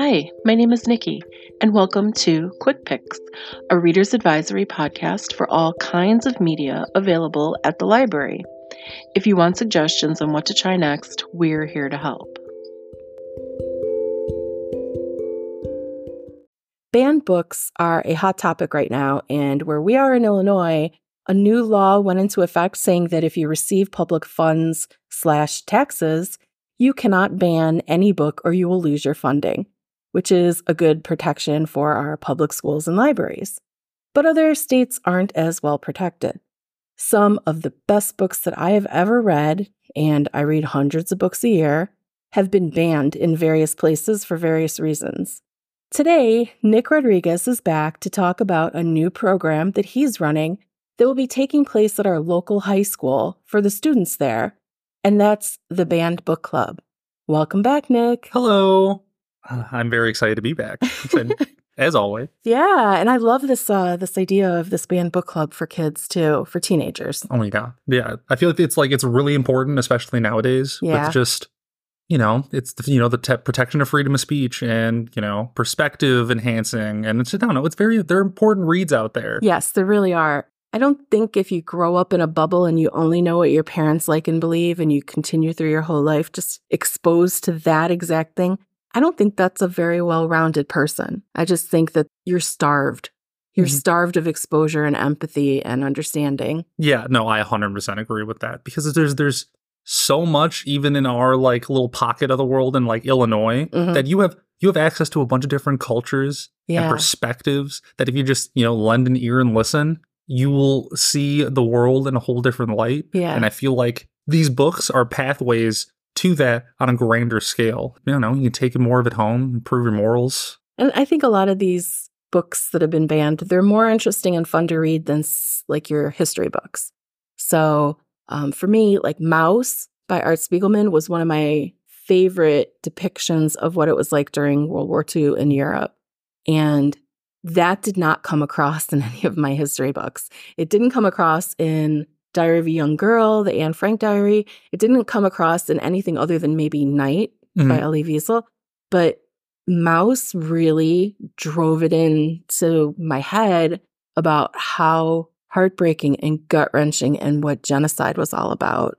Hi, my name is Nikki, and welcome to Quick Picks, a reader's advisory podcast for all kinds of media available at the library. If you want suggestions on what to try next, we're here to help. Banned books are a hot topic right now, and where we are in Illinois, a new law went into effect saying that if you receive public funds slash taxes, you cannot ban any book or you will lose your funding which is a good protection for our public schools and libraries. But other states aren't as well protected. Some of the best books that I have ever read, and I read hundreds of books a year, have been banned in various places for various reasons. Today, Nick Rodriguez is back to talk about a new program that he's running that will be taking place at our local high school for the students there, and that's the Banned Book Club. Welcome back, Nick. Hello. I'm very excited to be back, as always. Yeah, and I love this uh, this idea of this banned book club for kids too, for teenagers. Oh my god, yeah. I feel like it's like it's really important, especially nowadays. Yeah. With just you know, it's the, you know the te- protection of freedom of speech and you know perspective enhancing, and it's I don't know, it's very there are important reads out there. Yes, there really are. I don't think if you grow up in a bubble and you only know what your parents like and believe, and you continue through your whole life just exposed to that exact thing, I don't think that's a very well rounded person. I just think that you're starved. You're mm-hmm. starved of exposure and empathy and understanding. Yeah, no, I 100% agree with that because there's there's so much even in our like little pocket of the world in like Illinois mm-hmm. that you have you have access to a bunch of different cultures yeah. and perspectives that if you just, you know, lend an ear and listen, you will see the world in a whole different light. Yeah. And I feel like these books are pathways to that on a grander scale. You know, you can take more of it home, improve your morals. And I think a lot of these books that have been banned, they're more interesting and fun to read than like your history books. So um, for me, like Maus by Art Spiegelman was one of my favorite depictions of what it was like during World War II in Europe. And that did not come across in any of my history books. It didn't come across in Diary of a Young Girl, the Anne Frank Diary. It didn't come across in anything other than maybe Night mm-hmm. by Elie Wiesel. But Maus really drove it into my head about how heartbreaking and gut wrenching and what genocide was all about.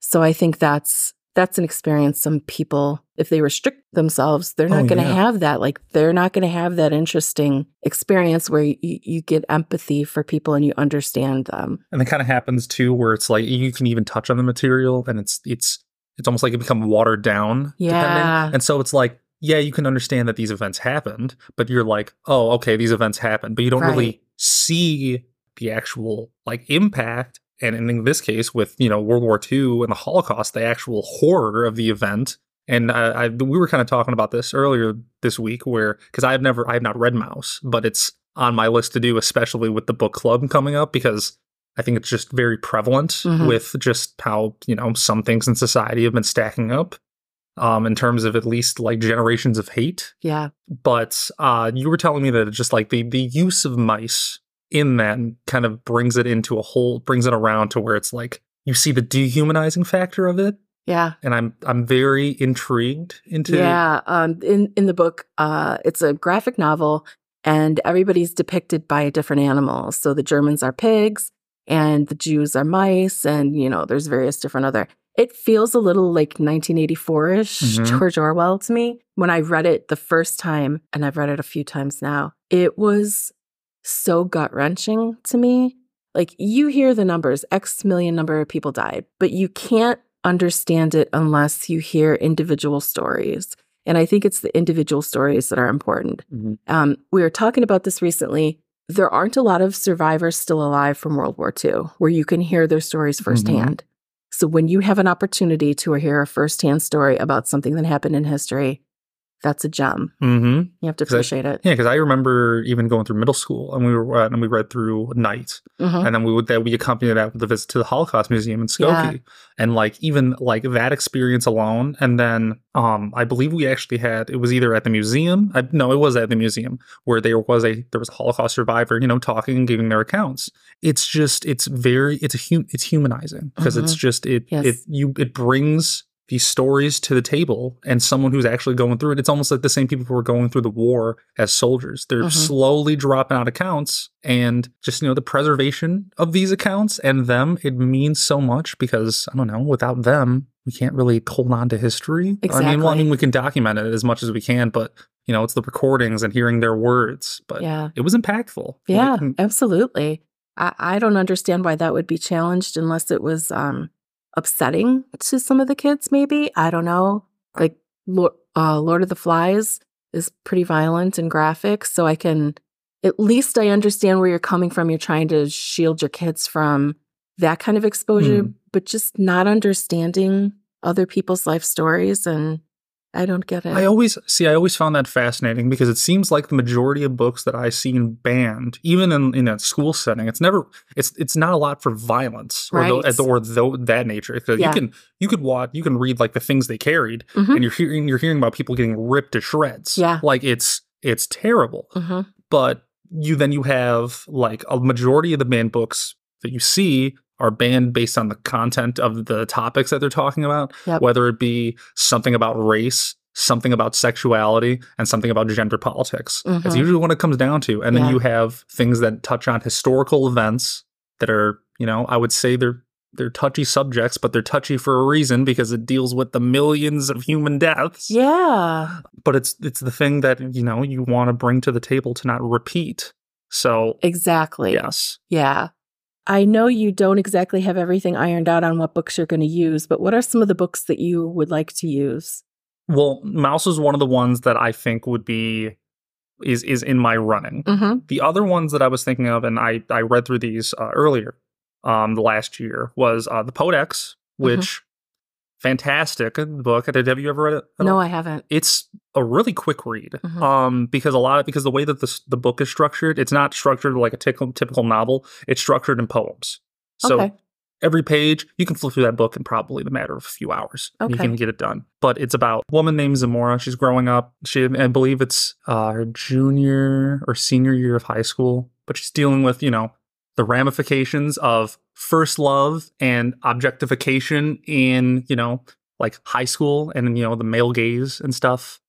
So I think that's that's an experience some people if they restrict themselves they're not oh, going to yeah. have that like they're not going to have that interesting experience where you, you get empathy for people and you understand them and it kind of happens too where it's like you can even touch on the material and it's it's it's almost like it become watered down yeah and so it's like yeah you can understand that these events happened but you're like oh okay these events happened but you don't right. really see the actual like impact and in this case with you know World War II and the Holocaust, the actual horror of the event. And I, I we were kind of talking about this earlier this week, where because I've never I have not read Maus, but it's on my list to do, especially with the book club coming up, because I think it's just very prevalent mm-hmm. with just how you know some things in society have been stacking up. Um, in terms of at least like generations of hate. Yeah. But uh, you were telling me that just like the the use of mice in that kind of brings it into a whole brings it around to where it's like you see the dehumanizing factor of it yeah and i'm i'm very intrigued into yeah um in in the book uh it's a graphic novel and everybody's depicted by a different animal so the germans are pigs and the jews are mice and you know there's various different other it feels a little like 1984ish mm-hmm. george orwell to me when i read it the first time and i've read it a few times now it was so gut wrenching to me. Like you hear the numbers, X million number of people died, but you can't understand it unless you hear individual stories. And I think it's the individual stories that are important. Mm-hmm. Um, we were talking about this recently. There aren't a lot of survivors still alive from World War II where you can hear their stories mm-hmm. firsthand. Mm-hmm. So when you have an opportunity to hear a firsthand story about something that happened in history, that's a gem. Mm-hmm. You have to appreciate I, it. Yeah, because I remember even going through middle school and we were uh, and we read through Night, mm-hmm. and then we would that we accompanied that with a visit to the Holocaust Museum in Skokie, yeah. and like even like that experience alone, and then um I believe we actually had it was either at the museum, I, no, it was at the museum where there was a there was a Holocaust survivor, you know, talking and giving their accounts. It's just it's very it's a hum, it's humanizing because mm-hmm. it's just it yes. it you it brings these stories to the table and someone who's actually going through it. It's almost like the same people who are going through the war as soldiers. They're Mhm. slowly dropping out accounts and just, you know, the preservation of these accounts and them, it means so much because I don't know, without them, we can't really hold on to history. I mean, well, I mean, we can document it as much as we can, but you know, it's the recordings and hearing their words. But Yeah. it was impactful. Yeah, Like, absolutely. I, I don't understand why that would be challenged unless it was um, upsetting to some of the kids, maybe. I don't know. Like Lord, uh, Lord of the Flies is pretty violent and graphic. So I can, at least I understand where you're coming from. You're trying to shield your kids from that kind of exposure, Hmm. but just not understanding other people's life stories. And I don't get it. I always see. I always found that fascinating because it seems like the majority of books that I've seen banned, even in in a school setting, it's never. It's it's not a lot for violence or Right. the, or that nature. 'Cause Yeah. You can you could watch you can read like the things they carried, Mhm. and you're hearing you're hearing about people getting ripped to shreds. Yeah. like it's it's terrible. Mhm. But you then you have like a majority of the banned books that you see are banned based on the content of the topics that they're talking about Yep. whether it be something about race, something about sexuality, and something about gender politics. It's Mhm. usually what it comes down to. And then Yeah. you have things that touch on historical events that are, you know, I would say they're they're touchy subjects, but they're touchy for a reason because it deals with the millions of human deaths. Yeah. But it's it's the thing that, you know, you want to bring to the table to not repeat. So Exactly. yes. Yeah. I know you don't exactly have everything ironed out on what books you're going to use, but what are some of the books that you would like to use? Well, Maus is one of the ones that I think would be is is in my running. Mm-hmm. The other ones that I was thinking of, and I I read through these uh, earlier, um, the last year was uh, the Poet X, which fantastic book. Have you ever read it? No, all? I haven't. it's a really quick read. Mhm. Um, because a lot of because the way that the the book is structured, it's not structured like a typical typical novel. It's structured in poems. So okay. every page you can flip through that book in probably the matter of a few hours. Okay. You can get it done. But it's about a woman named Zamora. She's growing up. She I believe it's uh, her junior or senior year of high school, but she's dealing with you know the ramifications of first love and objectification in you know like high school and you know the male gaze and stuff.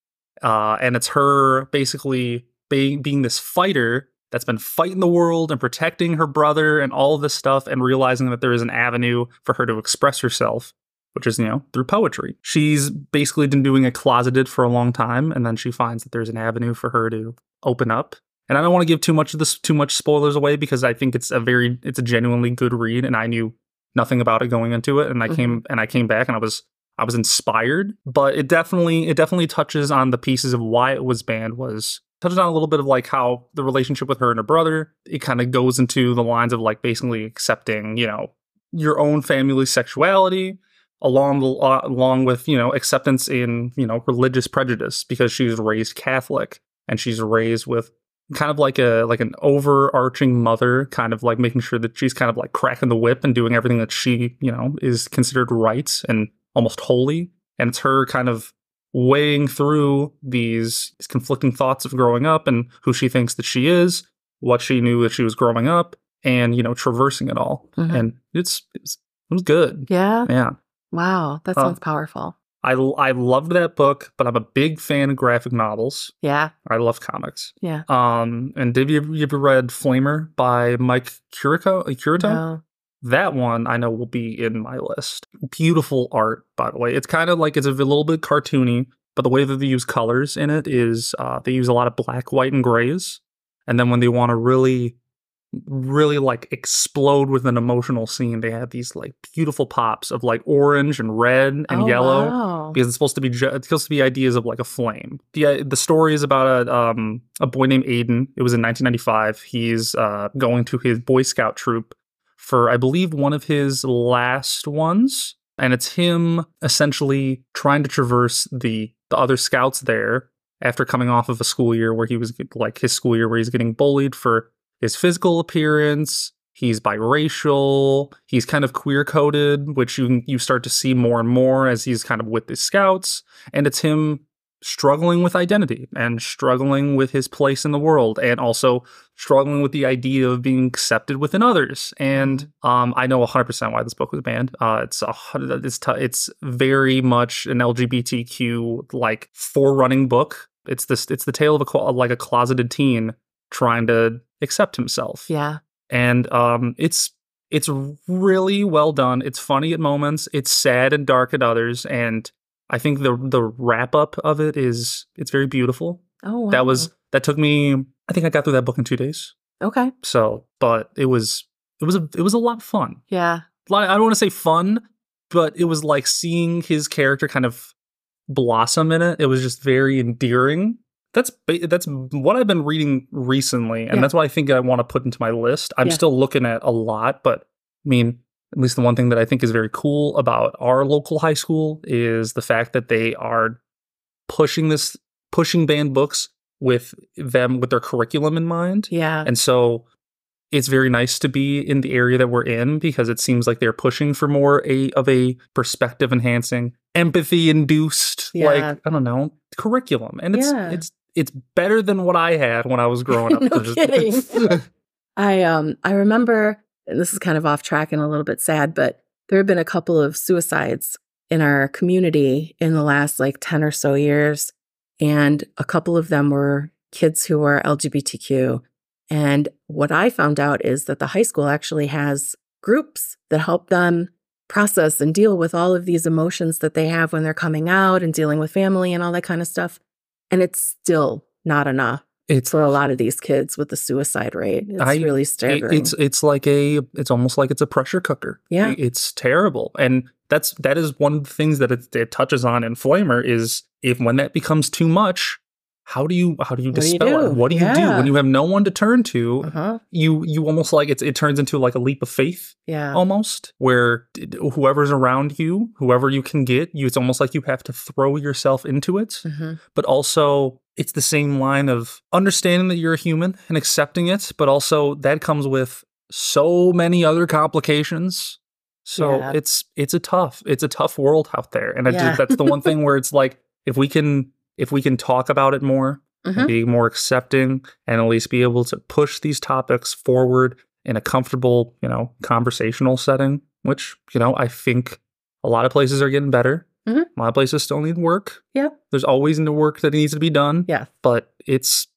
Uh, and it's her basically being being this fighter that's been fighting the world and protecting her brother and all this stuff and realizing that there is an avenue for her to express herself which is you know through poetry she's basically been doing it closeted for a long time and then she finds that there's an avenue for her to open up and i don't want to give too much of this too much spoilers away because i think it's a very it's a genuinely good read and i knew nothing about it going into it and i came and i came back and i was i was inspired. But it definitely it definitely touches on the pieces of why it was banned was touches on a little bit of like how the relationship with her and her brother it kind of goes into the lines of like basically accepting you know your own family sexuality along the, uh, along with you know acceptance in you know religious prejudice because she was raised catholic and she's raised with kind of like a like an overarching mother kind of like making sure that she's kind of like cracking the whip and doing everything that she you know is considered right and almost holy and it's her kind of weighing through these, conflicting thoughts of growing up and who she thinks that she is, what she knew that she was growing up, and you know traversing it all. Mhm. And it's, it's it was good. Yeah. Yeah, Wow. That Uh, sounds powerful. I I loved that book, but I'm a big fan of graphic novels. Yeah. I love comics. Yeah. Um, and did you, you ever read Flamer by Mike Curico? Curito? No. That one I know will be in my list. Beautiful art, by the way. It's kind of like it's a little bit cartoony, but the way that they use colors in it is uh, they use a lot of black, white, and grays. And then when they want to really, really like explode with an emotional scene, they have these like beautiful pops of like orange and red and Oh, yellow wow. because it's supposed to be ju- it's supposed to be ideas of like a flame. The uh, the story is about a um a boy named Aiden. It was in 1995. He's uh going to his Boy Scout troop for I believe one of his last ones, and it's him essentially trying to traverse the the other scouts there after coming off of a school year where he was like his school year where he's getting bullied for his physical appearance. He's biracial. He's kind of queer coded, which you you start to see more and more as he's kind of with the scouts. And it's him struggling with identity and struggling with his place in the world and also struggling with the idea of being accepted within others and um, i know 100% why this book was banned uh, it's a, it's, t- it's very much an lgbtq like forerunning book it's this it's the tale of a like a closeted teen trying to accept himself yeah and um, it's it's really well done it's funny at moments it's sad and dark at others and I think the the wrap up of it is it's very beautiful. Oh, wow. That was that took me. I think I got through that book in two days. okay. So, but it was it was a it was a lot of fun. Yeah, I don't want to say fun, but it was like seeing his character kind of blossom in it. It was just very endearing. That's that's what I've been reading recently, and Yeah. that's what I think I want to put into my list. I'm Yeah. still looking at a lot, but I mean, at least the one thing that I think is very cool about our local high school is the fact that they are pushing this pushing banned books with them with their curriculum in mind. yeah, And so it's very nice to be in the area that we're in because it seems like they're pushing for more a of a perspective enhancing, empathy induced, Yeah. like I don't know, curriculum. And it's Yeah. it's it's better than what I had when I was growing up. No kidding. I um I remember and this is kind of off track and a little bit sad, but there have been a couple of suicides in our community in the last like 10 or so years. And a couple of them were kids who were LGBTQ. And what I found out is that the high school actually has groups that help them process and deal with all of these emotions that they have when they're coming out and dealing with family and all that kind of stuff. And it's still not enough it's for a lot of these kids with the suicide rate. It's I- really it- staggering. it's it's like a it's almost like it's a pressure cooker. Yeah. it's terrible, and that's that is one of the things that it, it touches on in Flamer is if when that becomes too much, how do you how do you What do you dispel do? it? What do you do when you have no one to turn to? uh-huh. You you almost like it's it turns into like a leap of faith Yeah. almost where whoever's around you, whoever you can get, you it's almost like you have to throw yourself into it Mhm. but also it's the same line of understanding that you're a human and accepting it, but also that comes with so many other complications. So Yeah. it's it's a tough it's a tough world out there, and I Yeah. just, that's the one thing where it's like if we can if we can talk about it more Mhm. and be more accepting and at least be able to push these topics forward in a comfortable you know conversational setting, which you know I think a lot of places are getting better. Mhm. A lot of places still need work. Yeah. There's always new work that needs to be done. Yeah. But it's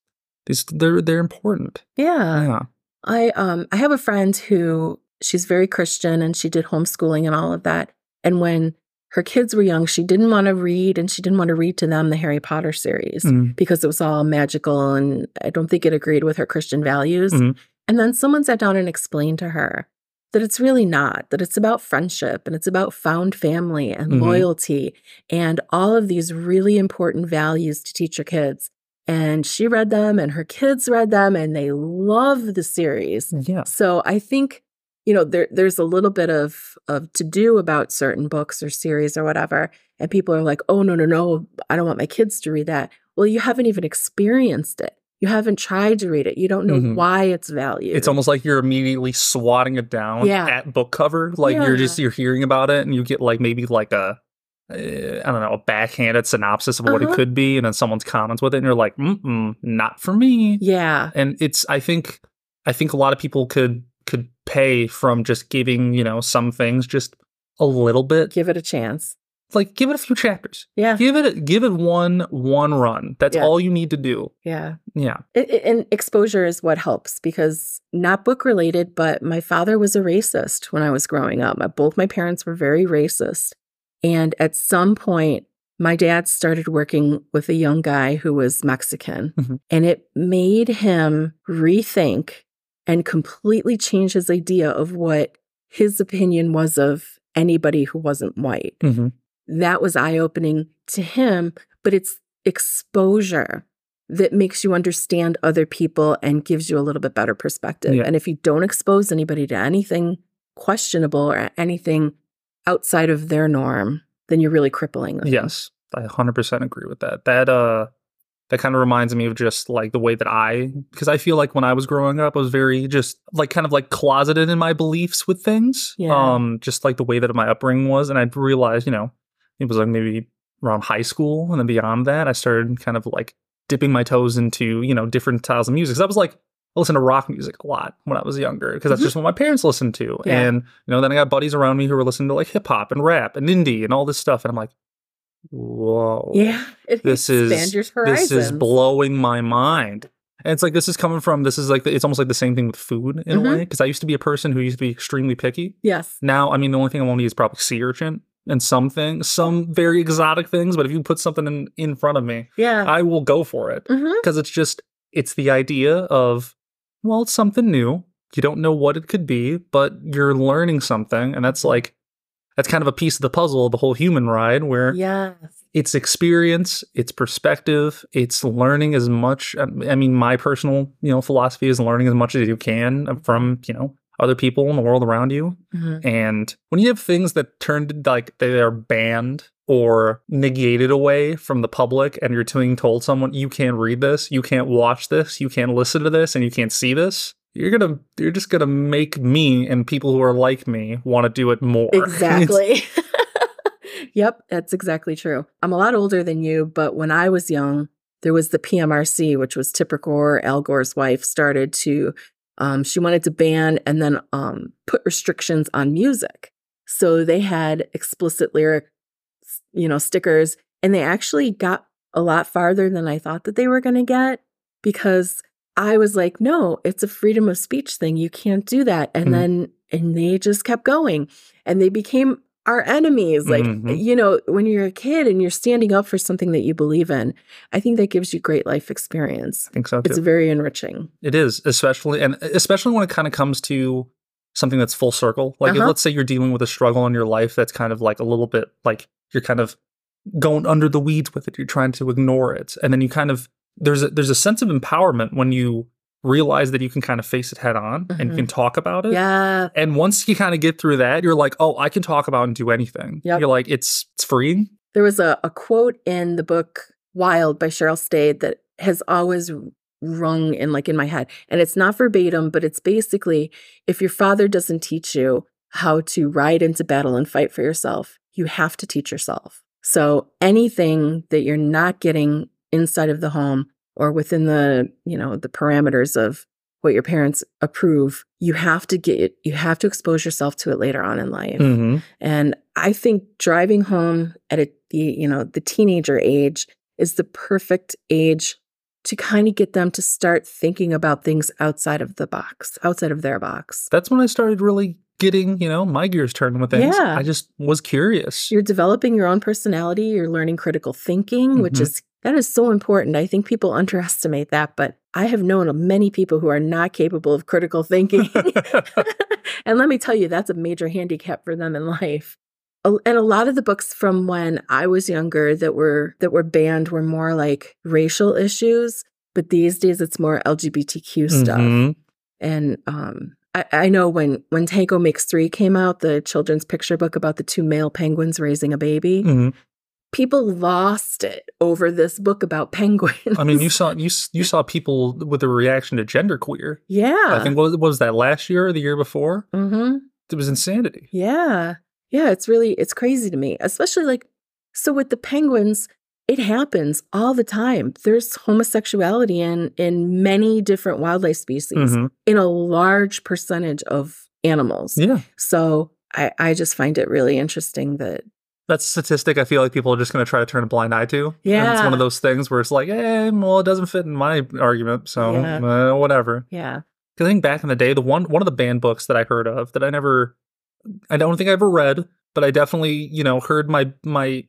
these they're they're important. Yeah. yeah. I um I have a friend who she's very Christian and she did homeschooling and all of that. And when her kids were young, she didn't want to read and she didn't want to read to them the Harry Potter series Mm. because it was all magical and I don't think it agreed with her Christian values. Mhm. And then someone sat down and explained to her that it's really not, that it's about friendship and it's about found family and Mhm. loyalty and all of these really important values to teach your kids. And she read them and her kids read them and they love the series. Yeah. So I think, you know, there there's a little bit of of to do about certain books or series or whatever. And people are like, oh no, no, no, I don't want my kids to read that. Well, you haven't even experienced it. You haven't tried to read it. You don't know Mhm. why it's valued. It's almost like you're immediately swatting it down Yeah. at book cover. Like you're just you're hearing about it and you get like maybe like a uh, don't know, a backhanded synopsis of what it Uh-huh. could be, and then someone's comments with it, and you're like, mm not for me. Yeah. and it's i think i think a lot of people could could pay from just giving you know some things just a little bit Give it a chance. like give it a few chapters Yeah. give it give it one one run that's Yeah. all you need to do Yeah. yeah It, it- and exposure is what helps because not book related, but my father was a racist when I was growing up. Both my parents were very racist. And at some point, my dad started working with a young guy who was Mexican, Mhm. and it made him rethink and completely change his idea of what his opinion was of anybody who wasn't white mm-hmm. that was eye opening to him, but it's exposure that makes you understand other people and gives you a little bit better perspective. Yeah. And if you don't expose anybody to anything questionable or anything outside of their norm, then you're really crippling them. yes i 100% agree with that that uh that kind of reminds me of just like the way that i because i feel like when i was growing up i was very just like kind of like closeted in my beliefs with things Yeah. um just like the way that my upbringing was and i realized you know it was like maybe around high school, and then beyond that, I started kind of like dipping my toes into you know different styles of music. Because I was like, I listened to rock music a lot when I was younger because that's Mhm. just what my parents listened to. Yeah. And you know, then I got buddies around me who were listening to like hip hop and rap and indie and all this stuff, and I'm like, whoa, Yeah. This is this is blowing my mind. And it's like this is coming from this is like the, it's almost like the same thing with food in Mhm. a way because I used to be a person who used to be extremely picky. Yes. Now, I mean, the only thing I won't eat is probably sea urchin and some things some very exotic things. But if you put something in in front of me, Yeah. I will go for it because it's just it's the idea of well, it's something new. You don't know what it could be, but you're learning something, and that's like that's kind of a piece of the puzzle of the whole human ride where Yes. it's experience, it's perspective, it's learning as much. I mean, my personal, you know, philosophy is learning as much as you can from, you know, other people in the world around you. Mhm. And when you have things that turned like they are banned or negated away from the public, and you're being told someone you can't read this, you can't watch this, you can't listen to this, and you can't see this. You're gonna, you're just gonna make me and people who are like me want to do it more. Exactly. yep, that's exactly true. I'm a lot older than you, but when I was young, there was the PMRC, which was Tipper Gore, Al Gore's wife, started to, um, she wanted to ban and then um, put restrictions on music. So they had explicit lyric, you know, stickers, and they actually got a lot farther than I thought that they were going to get because I was like, no, it's a freedom of speech thing. You can't do that. And Mhm. then, and they just kept going and they became our enemies. Like, Mhm. you know, when you're a kid and you're standing up for something that you believe in, I think that gives you great life experience. I think so too. It's very enriching. It is, especially and especially when it kind of comes to something that's full circle. Like Uh-huh. let's say you're dealing with a struggle in your life that's kind of like a little bit like you're kind of going under the weeds with it. You're trying to ignore it. And then you kind of there's a there's a sense of empowerment when you realize that you can kind of face it head on and you can mm-hmm. talk about it. Yeah. And once you kind of get through that, you're like, oh, I can talk about and do anything. Yep. You're like, it's it's freeing. There was a, a quote in the book Wild by Cheryl Strayed that has always rung in like in my head. And it's not verbatim, but it's basically if your father doesn't teach you how to ride into battle and fight for yourself, you have to teach yourself. So anything that you're not getting inside of the home or within the, you know, the parameters of what your parents approve, you have to get you have to expose yourself to it later on in life. Mm-hmm. And I think driving home at a the you know the teenager age is the perfect age to kind of get them to start thinking about things outside of the box, outside of their box. That's when I started really getting, you know, my gears turning with things. Yeah. I just was curious. You're developing your own personality, you're learning critical thinking, which Mhm. is that is so important. I think people underestimate that, but I have known many people who are not capable of critical thinking. and let me tell you, that's a major handicap for them in life. And a lot of the books from when I was younger that were that were banned were more like racial issues, but these days it's more LGBTQ stuff. Mhm. And um, I, I know when when Tango Makes Three came out, the children's picture book about the two male penguins raising a baby, Mhm. People lost it over this book about penguins. I mean, you saw you you saw people with a reaction to genderqueer. yeah, I think what was, what was that last year or the year before? Mm-hmm. It was insanity. Yeah. Yeah, it's really it's crazy to me. Especially like so with the penguins, it happens all the time. There's homosexuality in in many different wildlife species Mhm. in a large percentage of animals. Yeah, So I, I just find it really interesting that that's a statistic. I feel like people are just going to try to turn a blind eye to. And it's one of those things where it's like, eh, well, it doesn't fit in my argument, so whatever. Yeah. uh, whatever. yeah. 'Cause I think back in the day, the one one of the banned books that I heard of that I never, I don't think I ever read, but I definitely you know heard my my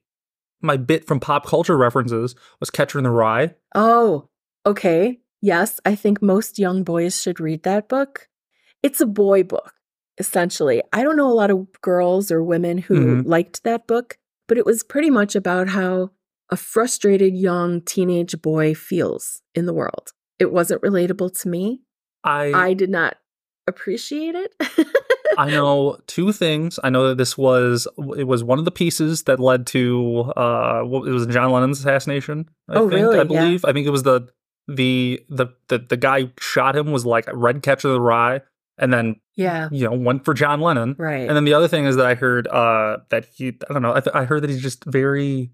my bit from pop culture references was Catcher in the Rye. Oh, okay. Yes, I think most young boys should read that book. It's a boy book, essentially. I don't know a lot of girls or women who Mhm. liked that book, but it was pretty much about how a frustrated young teenage boy feels in the world. It wasn't relatable to me. I I did not appreciate it. I know two things. I know that this was it was one of the pieces that led to uh what it was John Lennon's assassination. I Oh, think, really? I Yeah. believe. I think it was the the the the the guy who shot him was like Read Catcher of the Rye, and then yeah, you know one for John Lennon. right. And then the other thing is that I heard uh that he I don't know I, th- I heard that he's just very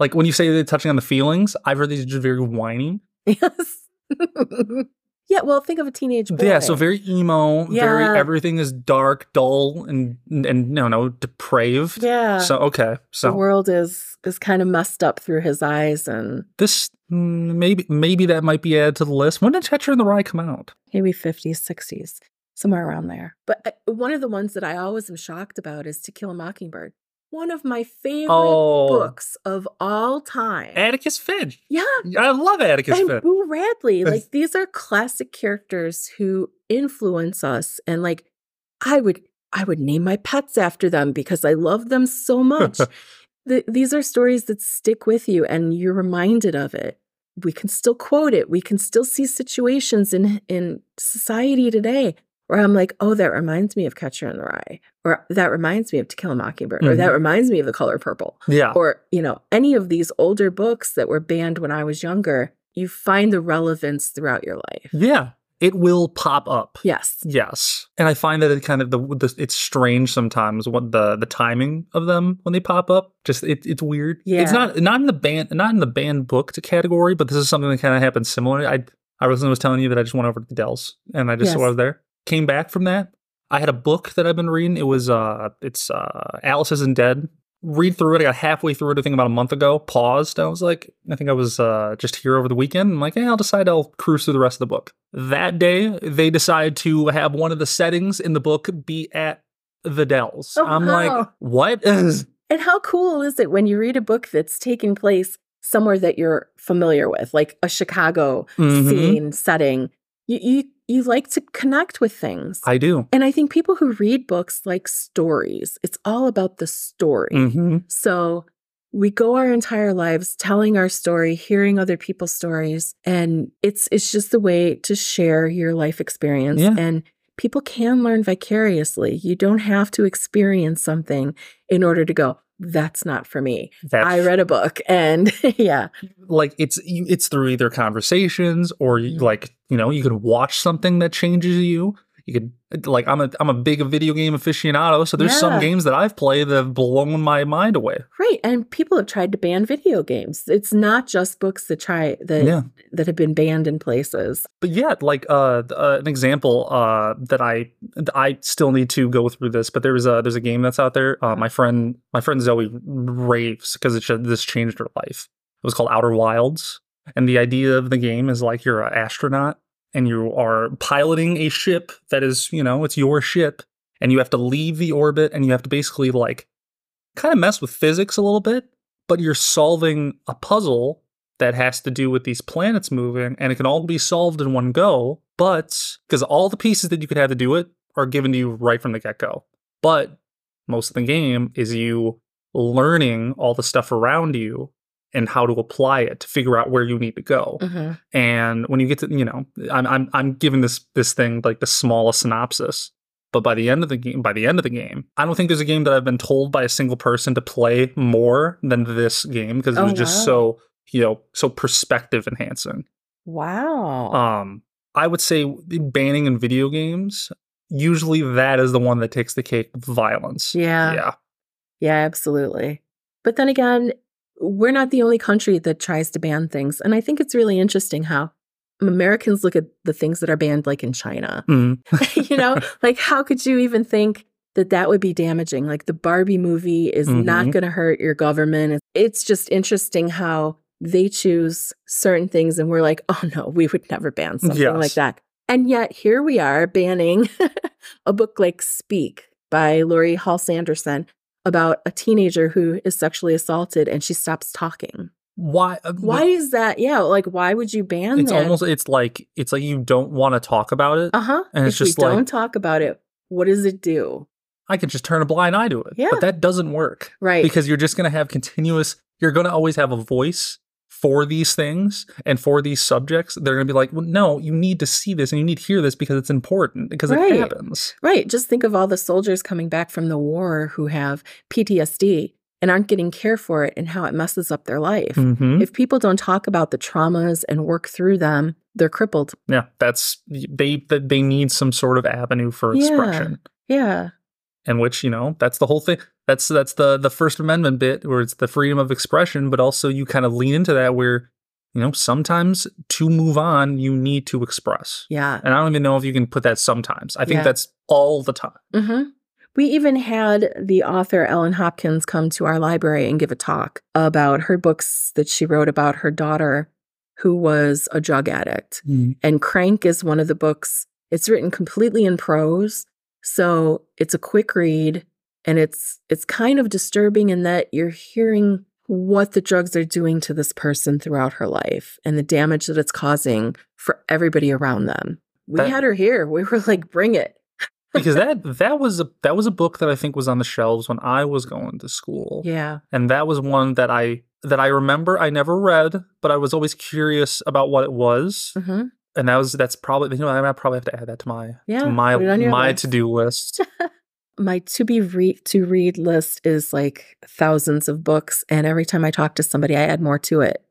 Like when you say they're touching on the feelings, I've heard these are just very whiny. Yes. yeah, well, think of a teenage boy. Yeah, so very emo, very Yeah. everything is dark, dull, and and no, no, depraved. Yeah. So okay, so the world is is kind of messed up through his eyes and this mm, maybe maybe that might be added to the list. When did Catcher in the Rye come out? maybe 50s, 60s, somewhere around there. But uh, one of the ones that I always am shocked about is To Kill a Mockingbird. One of my favorite Oh. books of all time. Atticus Finch. yeah. I love Atticus and Finch. Boo Radley. Like these are classic characters who influence us. And like I would I would name my pets after them because I love them so much. the, these are stories that stick with you and you're reminded of it. We can still quote it. We can still see situations in in society today where I'm like, oh, that reminds me of Catcher in the Rye, or that reminds me of To Kill a Mockingbird, or that Mhm. reminds me of The Color Purple, yeah. or you know, any of these older books that were banned when I was younger. You find the relevance throughout your life. Yeah. It will pop up. Yes. Yes, and I find that it kind of the, the it's strange sometimes what the the timing of them when they pop up. Just it, it's weird. Yeah. It's not not in the banned not in the banned book category, but this is something that kind of happens similar. I I was was telling you that I just went over to the Dells and I just Yes. saw it there. Came back from that. I had a book that I've been reading. It was uh it's uh Alice Isn't Dead. Read through it. I got halfway through it. I think about a month ago. Paused. I was like, I think I was uh, just here over the weekend. I'm like, hey, I'll decide I'll cruise through the rest of the book. That day, they decide to have one of the settings in the book be at the Dells. Oh, I'm wow. like, what? And how cool is it when you read a book that's taking place somewhere that you're familiar with, like a Chicago Mhm. scene setting? You, you you like to connect with things. I do. and I think people who read books like stories. It's all about the story. hmm So we go our entire lives telling our story, hearing other people's stories, and it's it's just a way to share your life experience. Yeah. And people can learn vicariously. You don't have to experience something in order to go, that's not for me. That's I read a book and yeah. like it's it's through either conversations or you, Mhm. like you know you can watch something that changes you. You could like I'm a I'm a big video game aficionado, so there's some games that I've played that have blown my mind away. Right. And people have tried to ban video games. It's not just books that try that Yeah. that have been banned in places. But yeah, like uh, uh an example uh that I I still need to go through this, but there's a there's a game that's out there. Uh, my friend my friend Zoe raves because it this changed her life. It was called Outer Wilds, and the idea of the game is like you're an astronaut and you are piloting a ship that is you know it's your ship, and you have to leave the orbit and you have to basically like kind of mess with physics a little bit, but you're solving a puzzle that has to do with these planets moving, and it can all be solved in one go. But because all the pieces that you could have to do it are given to you right from the get go. But most of the game is you learning all the stuff around you and how to apply it to figure out where you need to go. Mhm. And when you get to, you know, I'm I'm I'm giving this this thing like the smallest synopsis. But by the end of the game, by the end of the game, I don't think there's a game that I've been told by a single person to play more than this game because it Oh, was just wow. so, you know, so perspective enhancing. Wow. Um, I would say banning in video games. Usually, that is the one that takes the cake violence. yeah. yeah, Yeah, absolutely. But then again, we're not the only country that tries to ban things. And I think it's really interesting how Americans look at the things that are banned, like in China. Mhm. you know, like how could you even think that that would be damaging? Like the Barbie movie is not Mhm. going to hurt your government. It's just interesting how they choose certain things and we're like, oh no, we would never ban something Yes. like that. And yet here we are banning a book like Speak by Laurie Halse Anderson about a teenager who is sexually assaulted and she stops talking. Why? uh, Why is that? Yeah, like why would you ban It's that? almost. It's like it's like you don't want to talk about it. uh-huh. and if it's just we like- don't talk about it, what does it do? I could just turn a blind eye to it. Yeah. But that doesn't work. Right. Because you're just going to have continuous, you're going to always have a voice for these things and for these subjects. They're going to be like, well, no, you need to see this and you need to hear this because it's important because Right. it happens. Right. Just think of all the soldiers coming back from the war who have PTSD and aren't getting care for it and how it messes up their life. Mm-hmm. If people don't talk about the traumas and work through them, they're crippled. Yeah. That's, they, they need some sort of avenue for expression. Yeah. yeah. And which you know that's the whole thing That's that's the the First Amendment bit where it's the freedom of expression, but also you kind of lean into that where you know sometimes to move on you need to express. Yeah. And I don't even know if you can put that sometimes. I think Yeah. that's all the time. hmm We even had the author Ellen Hopkins come to our library and give a talk about her books that she wrote about her daughter who was a drug addict. And Crank is one of the books. It's written completely in prose, so it's a quick read and it's it's kind of disturbing in that you're hearing what the drugs are doing to this person throughout her life and the damage that it's causing for everybody around them. We That- had her here. We were like, "Bring it." because that that was a that was a book that I think was on the shelves when I was going to school. Yeah. and that was one that I that I remember I never read, but I was always curious about what it was, hmm and that was that's probably you know I probably have to add that to my Yeah, to my put it on your my list. to do list. my to be read to read list is like thousands of books and every time i talk to somebody i add more to it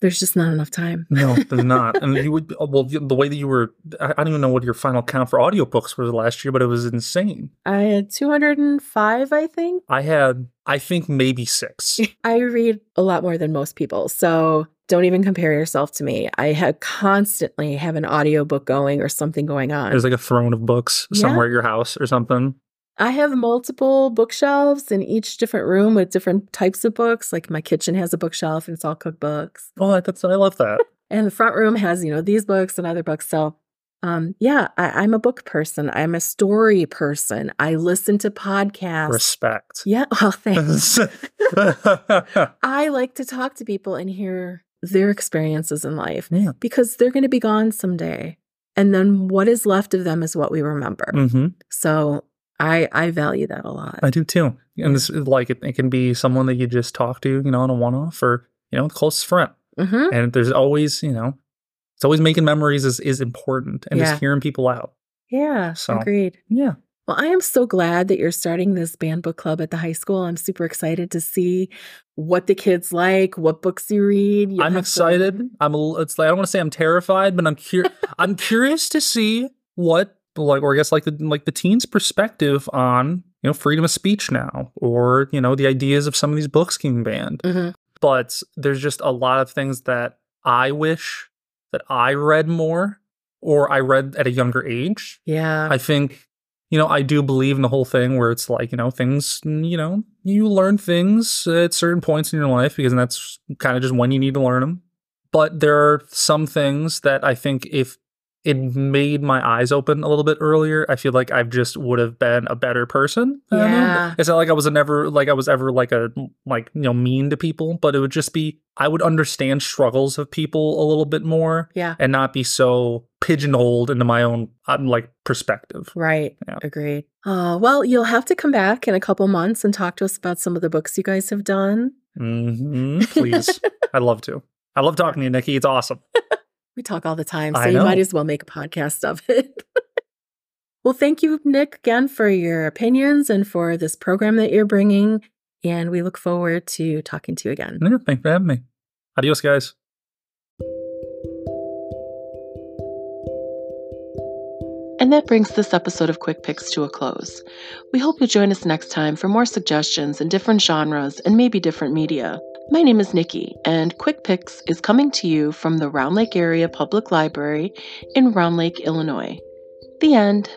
there's just not enough time no, there's not, and you would oh, well the way that you were I don't even know what your final count for audiobooks was last year, but it was insane. i had 205 i think I had I think maybe six. i read a lot more than most people so don't even compare yourself to me i had constantly have an audiobook going or something going on There's like a throne of books Yeah. somewhere at your house or something. I have multiple bookshelves in each different room with different types of books. Like my kitchen has a bookshelf and it's all cookbooks. Oh, that's I love that. And the front room has, you know, these books and other books. So, um, yeah, I, I'm a book person. I'm a story person. I listen to podcasts. Respect. yeah, well, thanks. I like to talk to people and hear their experiences in life yeah. because they're going to be gone someday. And then what is left of them is what we remember. hmm So I I value that a lot. I do too. And this is like it, it can be someone that you just talk to, you know, on a one off or, you know, closest friend. hmm And there's always, you know, it's always making memories is, is important and Yeah. just hearing people out. Yeah, So- agreed. Yeah. Well, I am so glad that you're starting this banned book club at the high school. I'm super excited to see what the kids like, what books you read. You'll I'm excited. I'm a, it's like I don't want to say I'm terrified, but I'm cur- I'm curious to see what like or I guess like the like the teens perspective on, you know, freedom of speech now or, you know, the ideas of some of these books being banned. Mhm. but there's just a lot of things that I wish that I read more or I read at a younger age. Yeah. I think, you know, I do believe in the whole thing where it's like, you know, things, you know, you learn things at certain points in your life because that's kind of just when you need to learn them. But there are some things that I think if it made my eyes open a little bit earlier, I feel like I just would have been a better person. I don't know. Yeah. It's not like I was a never like I was ever like a like you know mean to people, but it would just be I would understand struggles of people a little bit more yeah. and not be so pigeonholed into my own um, like perspective. Right. Yeah. Agreed. Uh, well, you'll have to come back in a couple months and talk to us about some of the books you guys have done. hmm Please, I'd love to. I love talking to you, Nikki. It's awesome. We talk all the time, so you might as well make a podcast of it. well, thank you, Nick, again for your opinions and for this program that you're bringing. And we look forward to talking to you again. Yeah, thanks for having me. Adios, guys. And that brings this episode of Quick Picks to a close. We hope you'll join us next time for more suggestions in different genres and maybe different media. My name is Nikki, and Quick Picks is coming to you from the Round Lake Area Public Library in Round Lake, Illinois. The end.